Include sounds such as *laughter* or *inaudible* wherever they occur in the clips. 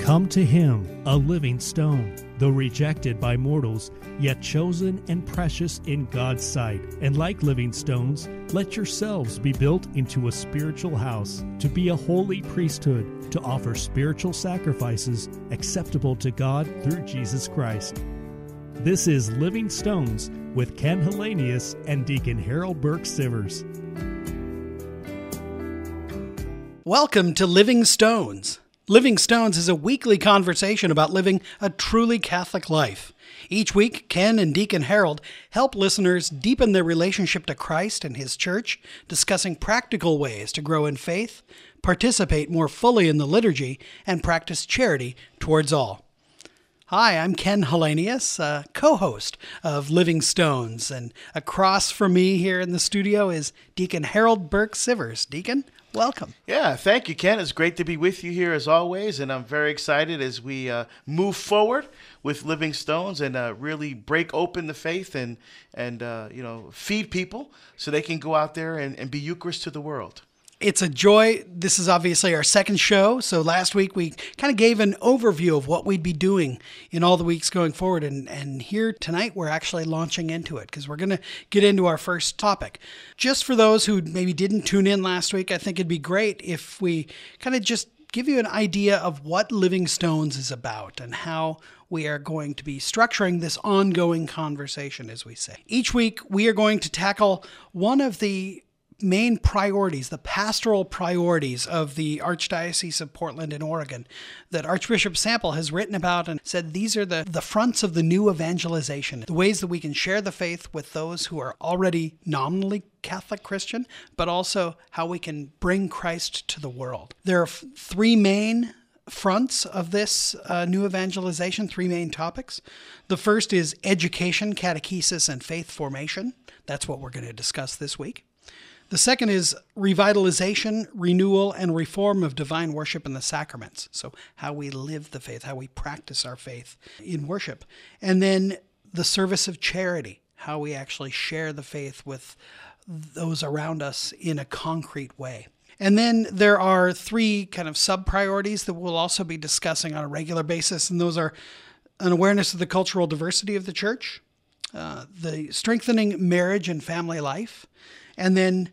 Come to him, a living stone, though rejected by mortals, yet chosen and precious in God's sight. And like living stones, let yourselves be built into a spiritual house, to be a holy priesthood, to offer spiritual sacrifices acceptable to God through Jesus Christ. This is Living Stones with Ken Hellenius and Deacon Harold Burke Sivers. Welcome to Living Stones. Living Stones is a weekly conversation about living a truly Catholic life. Each week, Ken and Deacon Harold help listeners deepen their relationship to Christ and His Church, discussing practical ways to grow in faith, participate more fully in the liturgy, and practice charity towards all. Hi, I'm Ken Hellenius, co host of Living Stones, and across from me here in the studio is Deacon Harold Burke Sivers. Deacon, welcome. Yeah, thank you, Ken. It's great to be with you here as always, and I'm very excited as we uh, move forward with Living Stones and uh, really break open the faith and and uh, you know feed people so they can go out there and, and be Eucharist to the world. It's a joy. This is obviously our second show. So last week we kind of gave an overview of what we'd be doing in all the weeks going forward. And, and here tonight we're actually launching into it because we're going to get into our first topic. Just for those who maybe didn't tune in last week, I think it'd be great if we kind of just give you an idea of what Living Stones is about and how we are going to be structuring this ongoing conversation, as we say. Each week, we are going to tackle one of the main priorities, the pastoral priorities of the Archdiocese of Portland in Oregon that Archbishop Sample has written about and said these are the, the fronts of the new evangelization, the ways that we can share the faith with those who are already nominally Catholic Christian, but also how we can bring Christ to the world. There are f- three main fronts of this uh, new evangelization, three main topics. The first is education, catechesis, and faith formation. That's what we're going to discuss this week. The second is revitalization, renewal, and reform of divine worship and the sacraments. So, how we live the faith, how we practice our faith in worship. And then the service of charity, how we actually share the faith with those around us in a concrete way. And then there are three kind of sub priorities that we'll also be discussing on a regular basis, and those are an awareness of the cultural diversity of the church, uh, the strengthening marriage and family life, and then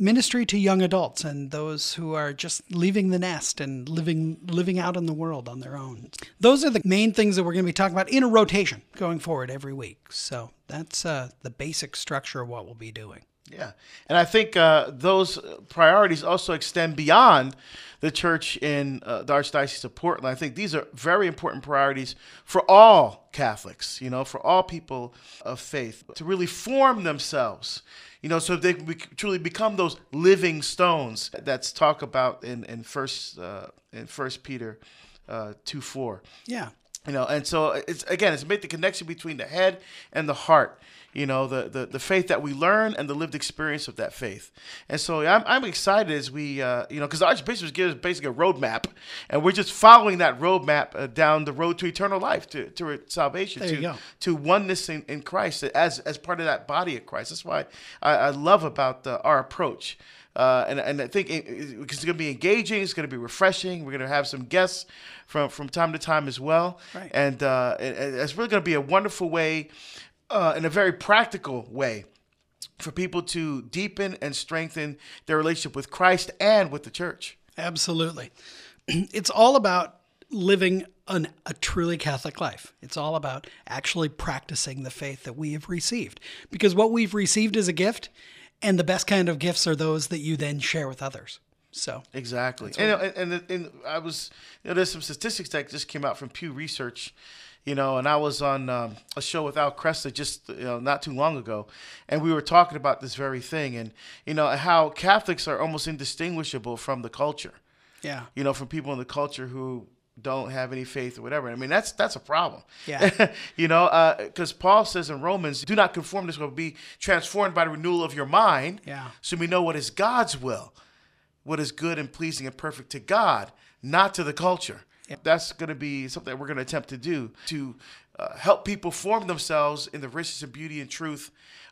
ministry to young adults and those who are just leaving the nest and living living out in the world on their own. Those are the main things that we're going to be talking about in a rotation going forward every week. So that's uh, the basic structure of what we'll be doing. Yeah, and I think uh, those priorities also extend beyond the church in uh, the Archdiocese of Portland. I think these are very important priorities for all Catholics, you know, for all people of faith to really form themselves you know, so they be, truly become those living stones that's talked about in in first uh, in First Peter uh, two four. Yeah. You know, and so it's again, it's make the connection between the head and the heart you know the, the the faith that we learn and the lived experience of that faith and so i'm, I'm excited as we uh, you know because archbishop gives us basically a roadmap and we're just following that roadmap uh, down the road to eternal life to, to salvation to, to oneness in, in christ as as part of that body of christ that's why i, I love about the, our approach uh, and, and I think it, it's going to be engaging. It's going to be refreshing. We're going to have some guests from, from time to time as well. Right. And uh, it, it's really going to be a wonderful way uh, in a very practical way for people to deepen and strengthen their relationship with Christ and with the church. Absolutely. *clears throat* It's all about living an, a truly Catholic life. It's all about actually practicing the faith that we have received. Because what we've received is a gift, and the best kind of gifts are those that you then share with others. So exactly, and, and, and, and I was you know, there's some statistics that just came out from Pew Research you know, and I was on um, a show with Al Kresta just you know not too long ago, and we were talking about this very thing, and you know how Catholics are almost indistinguishable from the culture. Yeah. You know, from people in the culture who don't have any faith or whatever. I mean, that's that's a problem. Yeah. *laughs* you know, because uh, Paul says in Romans, "Do not conform to this will be transformed by the renewal of your mind." Yeah. So we know what is God's will, what is good and pleasing and perfect to God, not to the culture. That's going to be something that we're going to attempt to do to uh, help people form themselves in the richness and beauty and truth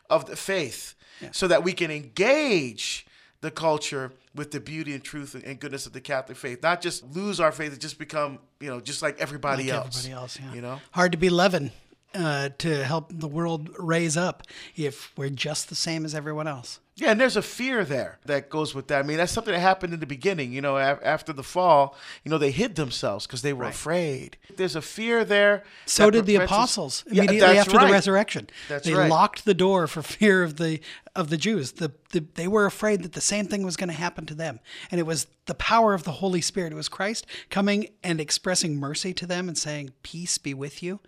of the faith yeah. so that we can engage the culture with the beauty and truth and goodness of the Catholic faith. Not just lose our faith and just become, you know, just like everybody Like else. everybody else, yeah. You know? Hard to be leaven uh, to help the world raise up if we're just the same as everyone else. Yeah, and there's a fear there that goes with that. I mean, that's something that happened in the beginning. You know, af- after the fall, you know, they hid themselves because they were afraid. There's a fear there. So did the prevents us- apostles Yeah, immediately after right. the resurrection. That's they right. locked the door for *laughs* fear of the of the Jews. The, the they were afraid that the same thing was going to happen to them, and it was the power of the Holy Spirit. It was Christ coming and expressing mercy to them and saying, "Peace be with you,"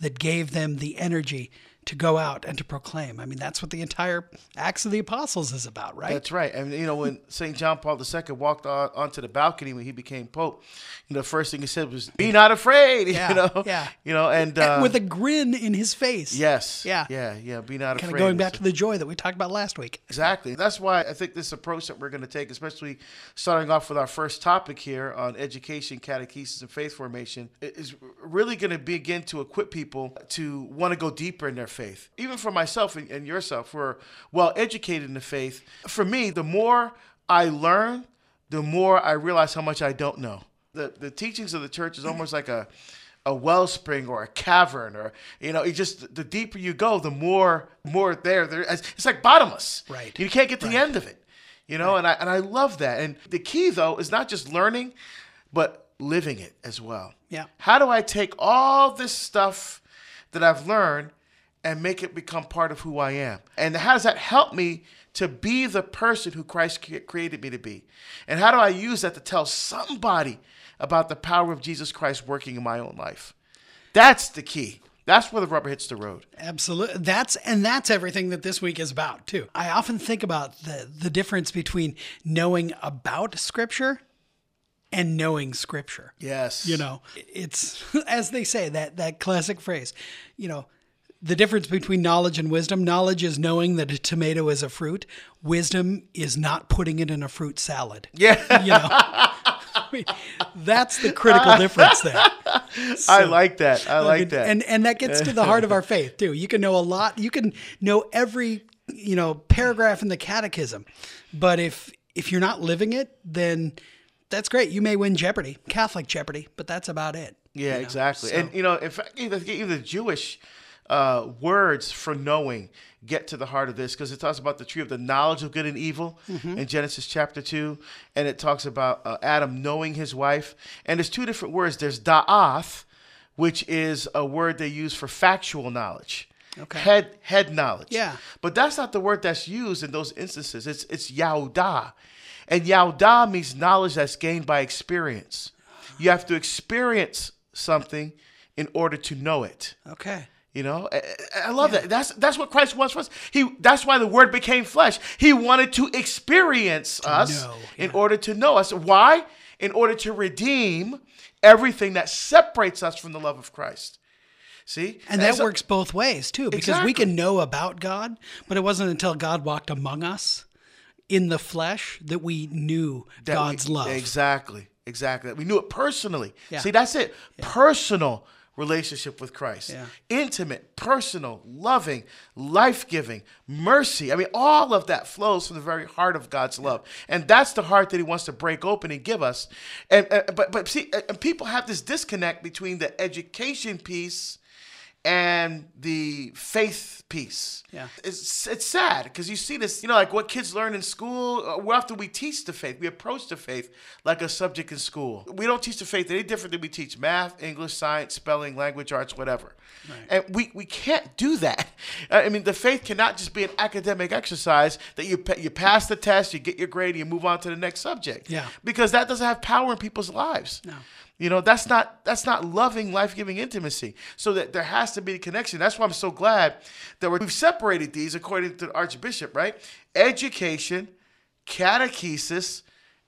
that gave them the energy to go out and to proclaim. I mean, that's what the entire Acts of the Apostles is about, right? That's right. And you know, when St. John Paul II walked on, onto the balcony when he became Pope, you know, the first thing he said was, "Be not afraid." *laughs* Yeah, you know, yeah. You know, and uh, With a grin in his face. yes, Yeah. yeah, yeah. Be not Kind afraid. of going back to the joy that we talked about last week. Exactly. That's why I think this approach that we're going to take, especially starting off with our first topic here on education, catechesis, and faith formation, is really going to begin to equip people to want to go deeper in their faith. Even for myself and, and yourself, we're well educated in the faith. For me, the more I learn, the more I realize how much I don't know. The, the teachings of the church is almost like a a wellspring or a cavern or you know it just the deeper you go the more more there there it's like bottomless Right. you can't get to the end of it you know and i and i love that and the key though is not just learning but living it as well Yeah. how do i take all this stuff that i've learned and make it become part of who i am and how does that help me to be the person who christ created me to be and how do i use that to tell somebody about the power of jesus christ working in my own life that's the key that's where the rubber hits the road Absolutely. That's and that's everything that this week is about too. I often think about the the difference between knowing about scripture and knowing scripture. yes You know, it's *laughs* as they say that that classic phrase, you know, the difference between knowledge and wisdom. Knowledge is knowing that a tomato is a fruit. Wisdom is not putting it in a fruit salad. yeah You know, I *laughs* mean, that's the critical difference there. i like that i like and, that And and that gets to the heart of our faith too. You can know a lot. You can know every you know paragraph in the catechism, but if if you're not living it, then that's great. You may win Jeopardy, Catholic Jeopardy, but that's about it. Yeah, you know? exactly. So- And you know, in fact, even, even the Jewish uh, words for knowing get to the heart of this because it talks about the tree of the knowledge of good and evil Mm-hmm. in Genesis chapter two, and it talks about uh, Adam knowing his wife. And there's two different words. There's da'ath, which is a word they use for factual knowledge. Okay. Head head knowledge. Yeah. But that's not the word that's used in those instances. It's it's yada. And yada means knowledge that's gained by experience. You have to experience something in order to know it. okay. You know, I, love that. That's that's what Christ wants for us. He that's why the Word became flesh. He wanted to experience us know, in order to know us. Why? In order to redeem everything that separates us from the love of Christ. See, And that so- works both ways too, because we can know about God, but it wasn't until God walked among us in the flesh that we knew that we- God's love. Exactly, exactly. We knew it personally. Yeah. See, that's it. Personal relationship with Christ. Yeah. Intimate, personal, loving, life-giving, mercy. I mean, all of that flows from the very heart of God's love, and that's the heart that He wants to break open and give us. And uh, but but see, uh, and people have this disconnect between the education piece and the faith piece. Yeah. It's it's sad because you see this, you know, like what kids learn in school. Uh, often we teach the faith, we approach the faith like a subject in school. We don't teach the faith any different than we teach math, English, science, spelling, language arts, whatever. And we, we can't do that. *laughs* I mean, the faith cannot just be an academic exercise that you you pass the test, you get your grade, and you move on to the next subject. Yeah. Because that doesn't have power in people's lives. No. You know, that's not that's not loving, life-giving intimacy. So that there has to be a connection. That's why I'm so glad that we've separated these according to the Archbishop, right? Education, catechesis,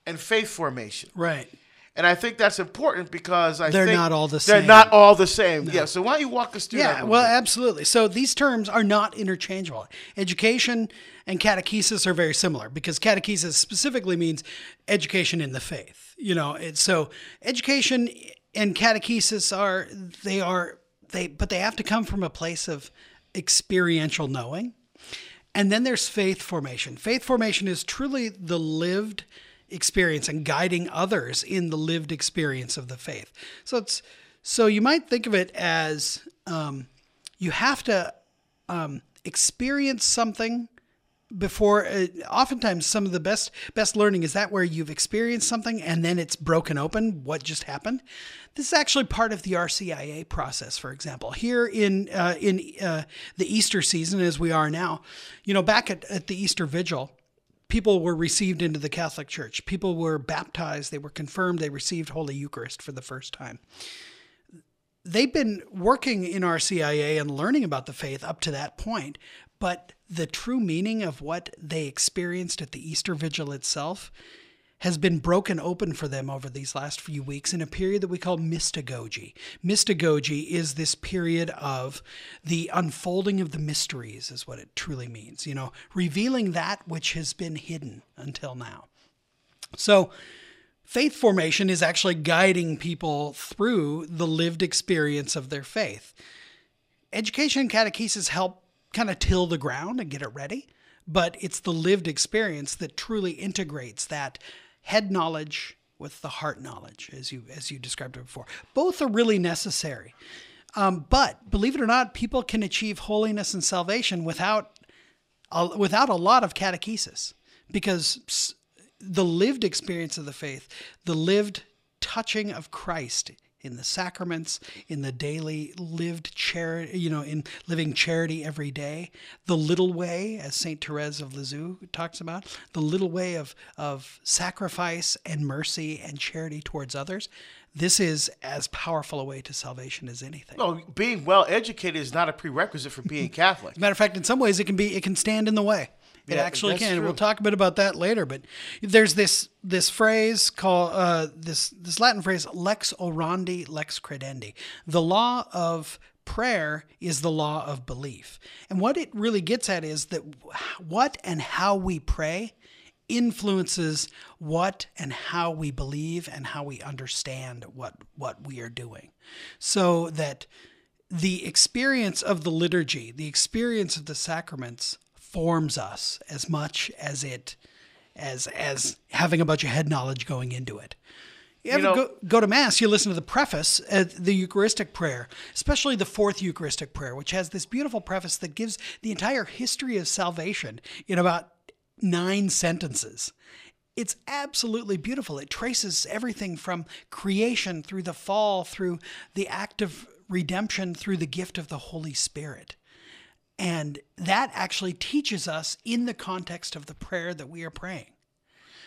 and faith formation. Right. And I think that's important because I They're not all the same. They're not all the same. Yeah. So why don't you walk us through that? Yeah, little well, bit? absolutely. So these terms are not interchangeable. Education and catechesis are very similar because catechesis specifically means education in the faith. You know, it's so education and catechesis are they are they but they have to come from a place of experiential knowing. And then there's faith formation. Faith formation is truly the lived experience and guiding others in the lived experience of the faith. So it's so you might think of it as um, you have to um, experience something before uh, oftentimes some of the best best learning is that where you've experienced something and then it's broken open what just happened this is actually part of the RCIA process for example here in uh, in uh, the Easter season as we are now you know back at, at the Easter vigil people were received into the Catholic Church. People were baptized. They were confirmed. They received Holy Eucharist for the first time. They've been working in RCIA and learning about the faith up to that point, but the true meaning of what they experienced at the Easter Vigil itself has been broken open for them over these last few weeks in a period that we call mystagogy. Mystagogy is this period of the unfolding of the mysteries, is what it truly means, you know, revealing that which has been hidden until now. So, faith formation is actually guiding people through the lived experience of their faith. Education and catechesis help kind of till the ground and get it ready, but it's the lived experience that truly integrates that head knowledge with the heart knowledge, as you as you described it before. Both are really necessary. Um, but believe it or not, people can achieve holiness and salvation without a, without a lot of catechesis, because the lived experience of the faith, the lived touching of Christ in the sacraments, in the daily lived charity, you know, in living charity every day, the little way, as Saint Therese of Lisieux talks about, the little way of of sacrifice and mercy and charity towards others. This is as powerful a way to salvation as anything. No, being well educated is not a prerequisite for being *laughs* Catholic. Matter of fact, in some ways, it can be it can stand in the way. It yeah, actually can. True. We'll talk a bit about that later. But there's this this phrase called uh, this this Latin phrase lex orandi, lex credendi. The law of prayer is the law of belief, and what it really gets at is that what and how we pray influences what and how we believe and how we understand what what we are doing. So that the experience of the liturgy, the experience of the sacraments forms us as much as it as as having a bunch of head knowledge going into it. You, you know, go, go, to mass, you listen to the preface, uh, the Eucharistic prayer, especially the fourth Eucharistic prayer, which has this beautiful preface that gives the entire history of salvation in about nine sentences. It's absolutely beautiful. It traces everything from creation through the fall, through the act of redemption, through the gift of the Holy Spirit. And that actually teaches us in the context of the prayer that we are praying.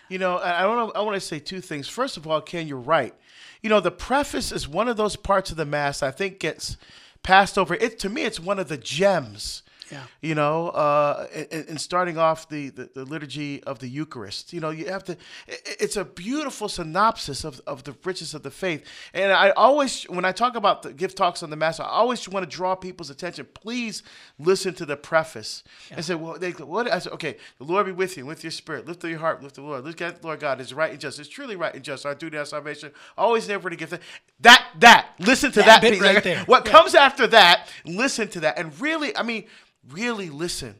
You know, I want to I want to say two things. First of all, Ken, you're right. You know, the preface is one of those parts of the mass I think gets passed over. It to me, it's one of the gems yeah. You know, uh, and, and, starting off the, the, the, liturgy of the Eucharist. You know, you have to, it, it's a beautiful synopsis of, of the riches of the faith. And I always, when I talk about the give talks on the Mass, I always want to draw people's attention. Please listen to the preface. Yeah. And say, well, they, what? I said, okay, the Lord be with you, with your spirit. Lift up your heart, lift the Lord. Look at the Lord God. It's right and just. It's truly right and just. Our duty, our salvation. Always never to give that. That, that. Listen to that. that bit right there. What yeah. comes after that, listen to that. And really, I mean, really listen.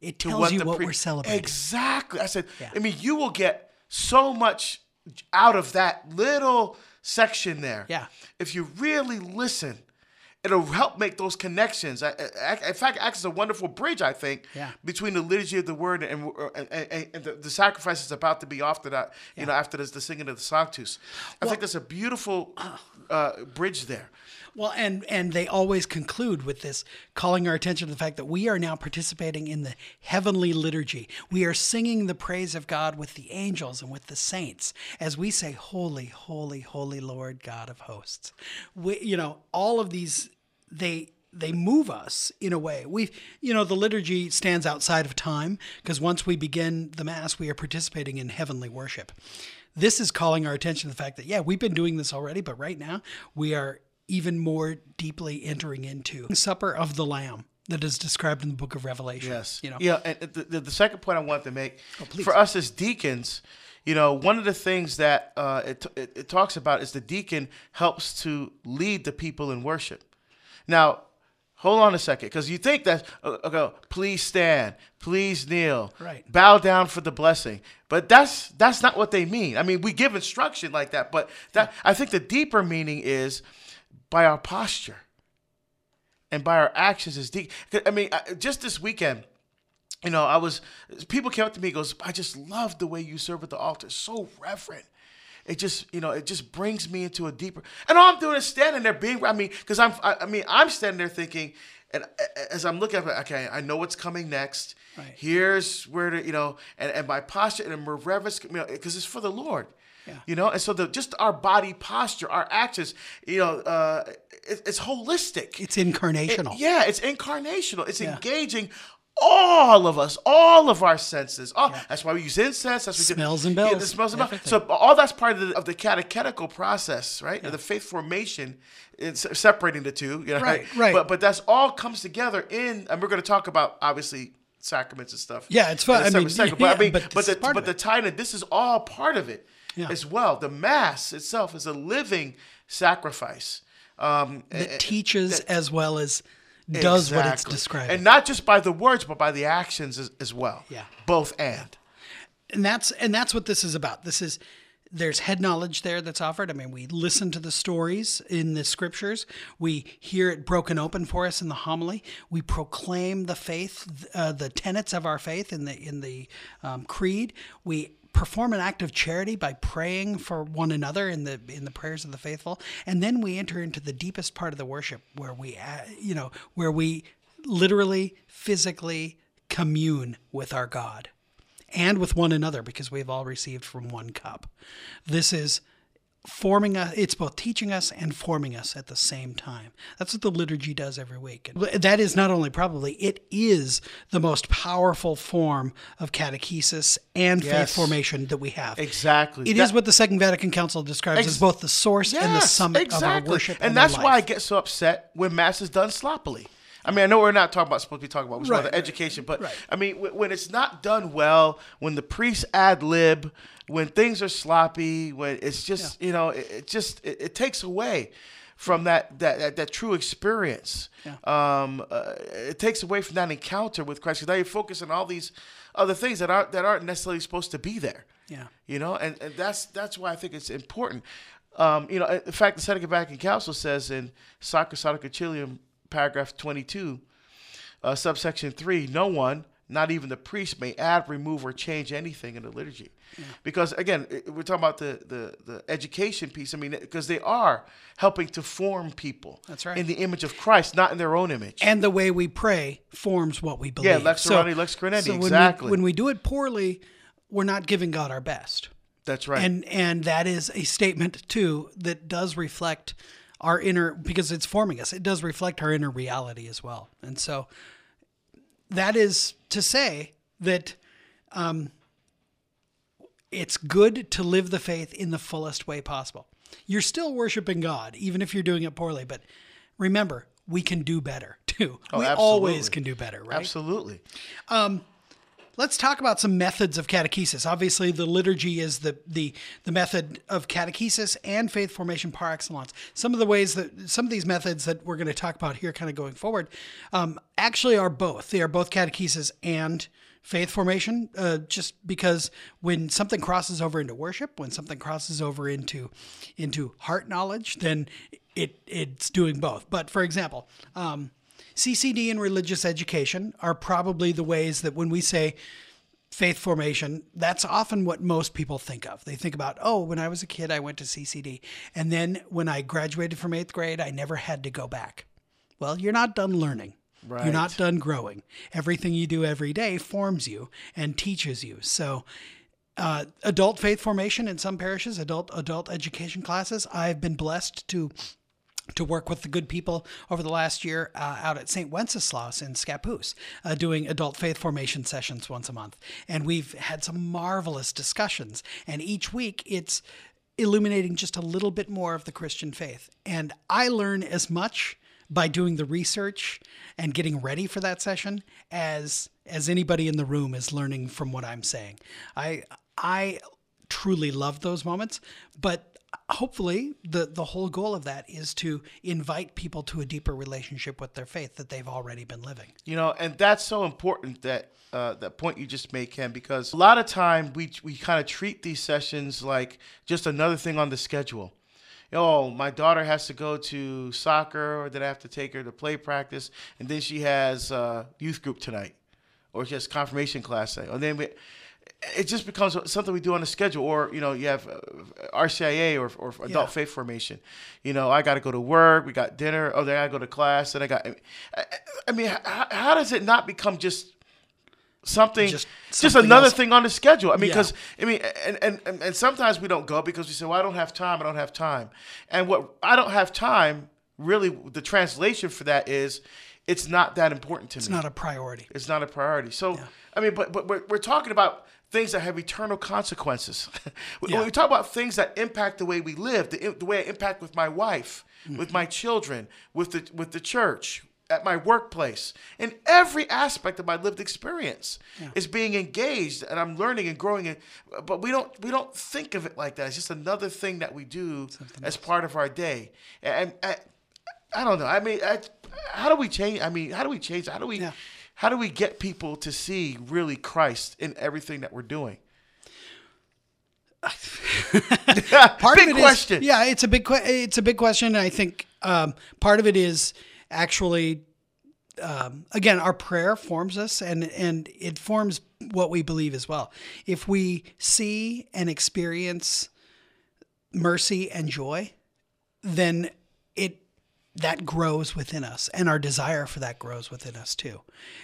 It tells what you what pre- we're celebrating. Exactly. I said, yeah. I mean, you will get so much out of that little section there. Yeah. If you really listen, it'll help make those connections. In fact, it acts as a wonderful bridge, I think, yeah. between the liturgy of the word and and, and, and the, the, sacrifice is about to be offered. that. You yeah. know, after this, the singing of the Sanctus. I well, think there's a beautiful uh, bridge there. Well, and and they always conclude with this calling our attention to the fact that we are now participating in the heavenly liturgy. We are singing the praise of God with the angels and with the saints as we say holy, holy, holy Lord God of hosts. We you know, all of these they they move us in a way. We, you know, the liturgy stands outside of time because once we begin the Mass, we are participating in heavenly worship. This is calling our attention to the fact that, yeah, we've been doing this already, but right now we are even more deeply entering into supper of the lamb that is described in the book of revelation yes you know yeah and the, the second point i want to make oh, for us as deacons you know one of the things that uh, it, it, it talks about is the deacon helps to lead the people in worship now hold on a second, because you think that uh, okay, please stand, please kneel, Right. bow down for the blessing, but that's that's not what they mean. I mean, we give instruction like that, but that I think the deeper meaning is by our posture and by our actions is deep. I mean, just this weekend you know, I was people came up to me goes, I just love the way you serve at the altar. So reverent. It just, you know, it just brings me into a deeper. And all I'm doing is standing there being. I mean, because I'm, I, I mean, I'm standing there thinking, and as I'm looking at it, okay, I know what's coming next. Right. Here's where to, you know, and, and my posture and my reverence, you know, because it's for the Lord. Yeah. You know, and so the just our body posture, our actions, you know, uh, it, it's holistic. It's incarnational. It- yeah, it's incarnational. It's Yeah. engaging all of us, all of our senses. All, That's why we use incense. That's what Smells and Yeah, bells, the smells and bells. So all that's part of the, of the catechetical process, right? The faith formation, separating the two. You know, Right, right. But but that's all comes together in, and we're going to talk about obviously sacraments and stuff. Yeah, it's fun. in I mean, yeah, but I mean, but but, the but the tie this is all part of it Yeah. as well. The mass itself is a living sacrifice. Um, that teaches as well as does what it's Exactly. describing. And not just by the words, but by the actions as, as well. Yeah. Both and. and that's and that's what this is about. This is there's head knowledge there that's offered. I mean, we listen to the stories in the scriptures. We hear it broken open for us in the homily. We proclaim the faith, uh, the tenets of our faith in the in the um, creed. We perform an act of charity by praying for one another in the in the prayers of the faithful, and then we enter into the deepest part of the worship, where we, uh, you know, where we literally, physically commune with our God and with one another because we've all received from one cup. This is forming us, it's both teaching us and forming us at the same time. That's what the liturgy does every week. And that is not only probably, it is the most powerful form of catechesis and faith formation that we have. Exactly. It is That- what the Second Vatican Council describes Ex- as both the source and the summit of our worship. And, our that's why I get so upset when mass is done sloppily. I mean, I know we're not talking about supposed to be talking about, we're talking Right, about the education, but right. I mean, when, when it's not done well, when the priests ad lib, when things are sloppy, when it's just, you know, it, it just, it, it takes away from that, that, that, that true experience. Um, uh, it takes away from that encounter with Christ. 'Cause now you focus on all these other things that aren't, that aren't necessarily supposed to be there Yeah. you know and, and that's that's why i think it's important um, you know in fact the second vatican council says in sacra Sacrosanctum Concilium, paragraph 22 uh, subsection 3 no one not even the priest may add remove or change anything in the liturgy because again we're talking about the, the, the education piece i mean because they are helping to form people That's right. in the image of christ not in their own image and the way we pray forms what we believe. Yeah, lex orandi, lex credendi, when we- exactly. When we, do it poorly, we're not giving God our best. that's right And and that is a statement too that does reflect our inner because it's forming us. It does reflect our inner reality as well. And so that is to say that um, it's good to live the faith in the fullest way possible. You're still worshiping God, even if you're doing it poorly. But remember, we can do better *laughs* too. we always can do better, right? absolutely Let's talk about some methods of catechesis. Obviously, the liturgy is the the the method of catechesis and faith formation par excellence. Some of the ways that some of these methods that we're going to talk about here, kind of going forward, um, actually are both. They are both catechesis and faith formation. Uh, just because when something crosses over into worship, when something crosses over into into heart knowledge, then it it's doing both. But for example. Um, CCD and religious education are probably the ways that when we say faith formation, that's often what most people think of. They think about, oh, when I was a kid, I went to CCD. And then when I graduated from eighth grade, I never had to go back. Well, you're not done learning. You're not done growing. Everything you do every day forms you and teaches you. So, uh, adult faith formation in some parishes, adult adult education classes. I've been blessed to to work with the good people over the last year uh, out at St. Wenceslaus in Scappoose, uh, doing adult faith formation sessions once a month. And we've had some marvelous discussions. And each week it's illuminating just a little bit more of the Christian faith. And I learn as much by doing the research and getting ready for that session as as anybody in the room is learning from what I'm saying. I I truly love those moments, but hopefully the the whole goal of that is to invite people to a deeper relationship with their faith that they've already been living. You know, and that's so important that uh, that point you just made, Ken, because a lot of time we we kind of treat these sessions like just another thing on the schedule. Oh, my daughter has to go to soccer, or then I have to take her to play practice, and then she has uh, youth group tonight, or she has confirmation class tonight, and then we, it just becomes something we do on the schedule. Or you know, you have uh, RCIA or, or adult Yeah. faith formation. You know, I got to go to work. We got dinner. Oh, then I go to class. And I got. I, mean, how, how does it not become just something? Just Just, another else. thing on the schedule. I mean, Yeah. because I mean, and, and and sometimes we don't go because we say, "Well, I don't have time. I don't have time." And what I don't have time, really, the translation for that is, it's not that important to It's me. It's not a priority. It's not a priority. So, I mean, but but we're, we're talking about things that have eternal consequences. *laughs* when Yeah. we talk about things that impact the way we live, the, the way I impact with my wife, Mm-hmm. with my children, with the with the church, at my workplace, in every aspect of my lived experience is being engaged, and I'm learning and growing. And but we don't we don't think of it like that. It's just another thing that we do as part of our day. And, and I don't know. I mean, I, how do we change? I mean, how do we change? How do we? Yeah. How do we get people to see really Christ in everything that we're doing? *laughs* part Big of it is- question. yeah, it's a big que- it's a big question. I think um, part of it is actually um, again our prayer forms us and and it forms what we believe as well. If we see and experience mercy and joy, then that grows within us and our desire for that grows within us too.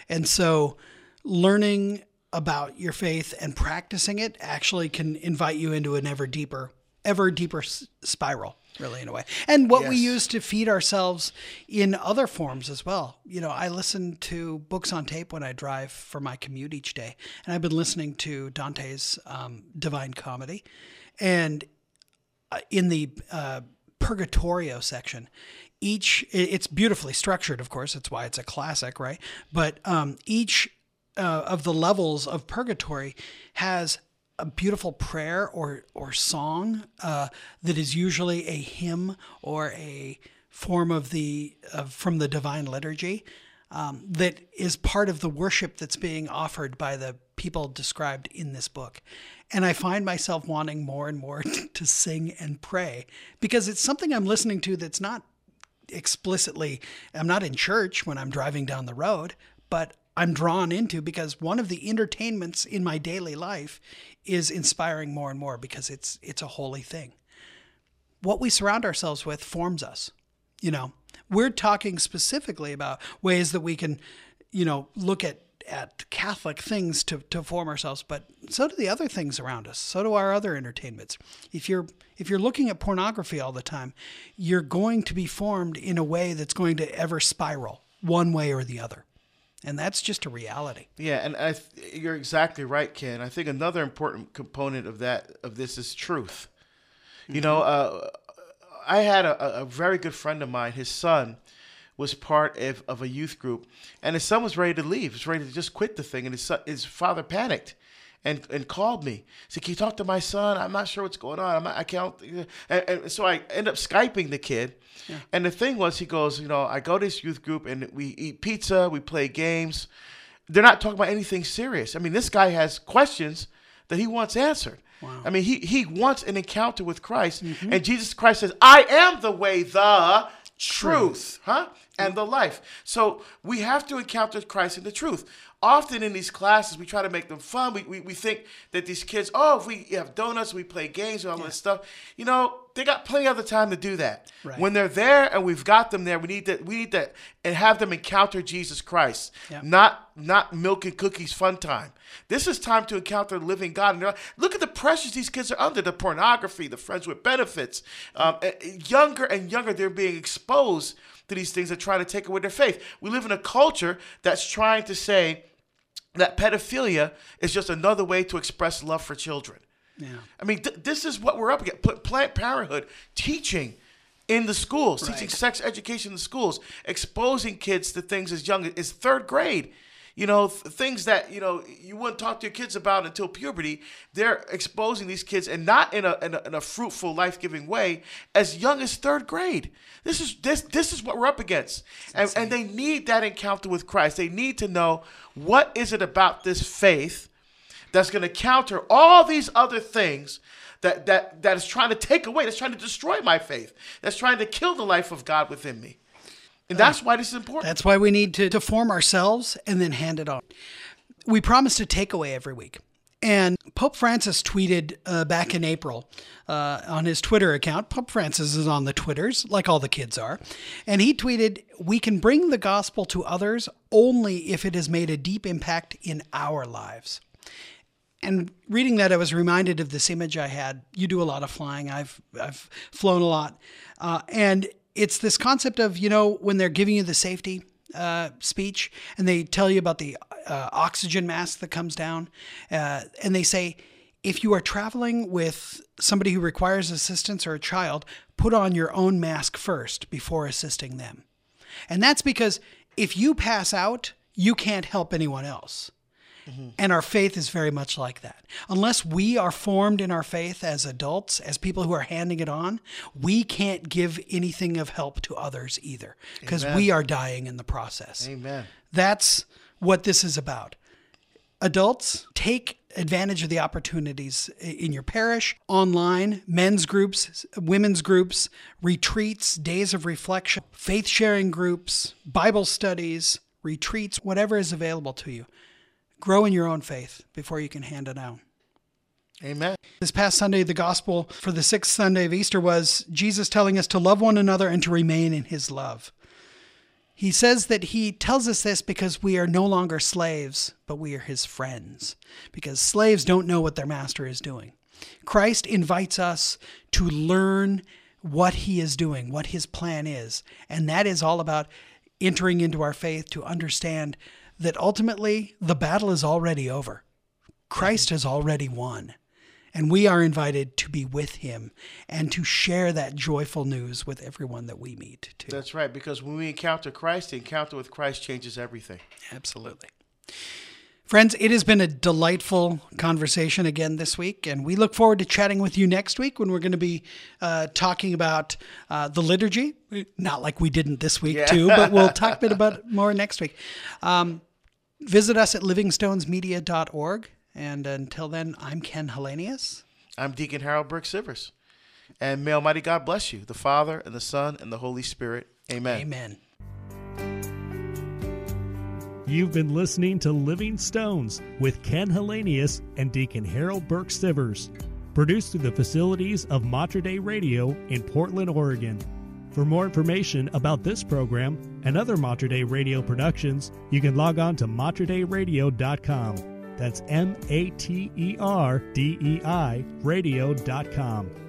And so learning about your faith and practicing it actually can invite you into an ever deeper ever deeper s- spiral really in a way. And what we use to feed ourselves in other forms as well. You know, I listen to books on tape when I drive for my commute each day, and I've been listening to Dante's um, Divine Comedy and uh, in the uh, Purgatorio section, each it's beautifully structured. Of course, that's why it's a classic, right? But um, each uh, of the levels of purgatory has a beautiful prayer or or song uh, that is usually a hymn or a form of the of from the divine liturgy um, that is part of the worship that's being offered by the people described in this book. And I find myself wanting more and more *laughs* to sing and pray because it's something I'm listening to that's not explicitly, I'm not in church when I'm driving down the road, but I'm drawn into because one of the entertainments in my daily life is inspiring more and more because it's it's a holy thing. What we surround ourselves with forms us. You know, we're talking specifically about ways that we can, you know, look at at Catholic things to, to form ourselves, but so do the other things around us. So do our other entertainments. If you're if you're looking at pornography all the time, you're going to be formed in a way that's going to ever spiral one way or the other. And that's just a reality. Yeah, and I th- you're exactly right, Ken. I think another important component of that of this is truth. You know, uh, I had a, a very good friend of mine. His son was part of, of a youth group, and his son was ready to leave. He was ready to just quit the thing, and his son, his father panicked. And, and called me. Said, "Can you talk to my son? I'm not sure what's going on. I'm not, I can't." And, and so I end up skyping the kid. And the thing was, he goes, "You know, I go to this youth group and we eat pizza, we play games. They're not talking about anything serious. I mean, this guy has questions that he wants answered. I mean, he he wants an encounter with Christ, mm-hmm. and Jesus Christ says, "I am the way, the truth, huh, and mm. the life." So we have to encounter Christ in the truth. Often in these classes, we try to make them fun. We, we, we think that these kids, oh, if we have donuts, we play games and all this stuff. You know, they got plenty of the time to do that. Right. When they're there and we've got them there, we need to we need to and have them encounter Jesus Christ, Yeah. not not milk and cookies fun time. This is time to encounter the living God. And like, look at the pressures these kids are under: the pornography, the friends with benefits. Um, eh, eh, younger and younger, they're being exposed to these things that try to take away their faith. We live in a culture that's trying to say that pedophilia is just another way to express love for children. Yeah. I mean, th- this is what we're up against. Pl- Planned Parenthood teaching in the schools, teaching sex education in the schools, exposing kids to things as young as third grade. You know, th- things that you know you wouldn't talk to your kids about until puberty. They're exposing these kids, and not in a in a, in a fruitful, life giving way, as young as third grade. This is this this is what we're up against, and, and they need that encounter with Christ. They need to know what is it about this faith that's going to counter all these other things that that that is trying to take away, that's trying to destroy my faith, that's trying to kill the life of God within me. And that's why this is important. That's why we need to, to form ourselves and then hand it on. We promised a takeaway every week. And Pope Francis tweeted uh, back in April uh, on his Twitter account. Pope Francis is on the Twitters, like all the kids are. And he tweeted, We can bring the gospel to others only if it has made a deep impact in our lives. And reading that, I was reminded of this image I had. You do a lot of flying. I've I've flown a lot, uh, and it's this concept of you know when they're giving you the safety uh, speech and they tell you about the uh, oxygen mask that comes down, uh, and they say if you are traveling with somebody who requires assistance or a child, put on your own mask first before assisting them, and that's because if you pass out, you can't help anyone else. Mm-hmm. And our faith is very much like that. Unless we are formed in our faith as adults, as people who are handing it on, we can't give anything of help to others either because we are dying in the process. Amen. That's what this is about. Adults, take advantage of the opportunities in your parish, online, men's groups, women's groups, retreats, days of reflection, faith sharing groups, Bible studies, retreats, whatever is available to you grow in your own faith before you can hand it out. Amen. This past Sunday, the gospel for the sixth Sunday of Easter was Jesus telling us to love one another and to remain in his love. He says that he tells us this because we are no longer slaves, but we are his friends, because slaves don't know what their master is doing. Christ invites us to learn what he is doing, what his plan is, and that is all about entering into our faith to understand that ultimately the battle is already over. Christ has already won. And we are invited to be with him and to share that joyful news with everyone that we meet, too. That's right, because when we encounter Christ, the encounter with Christ changes everything. Absolutely. Friends, it has been a delightful conversation again this week, and we look forward to chatting with you next week when we're going to be uh, talking about uh, the liturgy. Not like we didn't this week, yeah. too, but we'll talk a bit *laughs* about more next week. Um, Visit us at livingstonesmedia.org. And until then, I'm Ken Hellenius. I'm Deacon Harold Burke Sivers. And may Almighty God bless you, the Father, and the Son, and the Holy Spirit. Amen. Amen. You've been listening to Living Stones with Ken Hellenius and Deacon Harold Burke Sivers, produced through the facilities of Mater Dei Radio in Portland, Oregon. For more information about this program and other Mater Dei Radio productions, you can log on to materdeiradio.com. That's M A T E R D E I radio.com.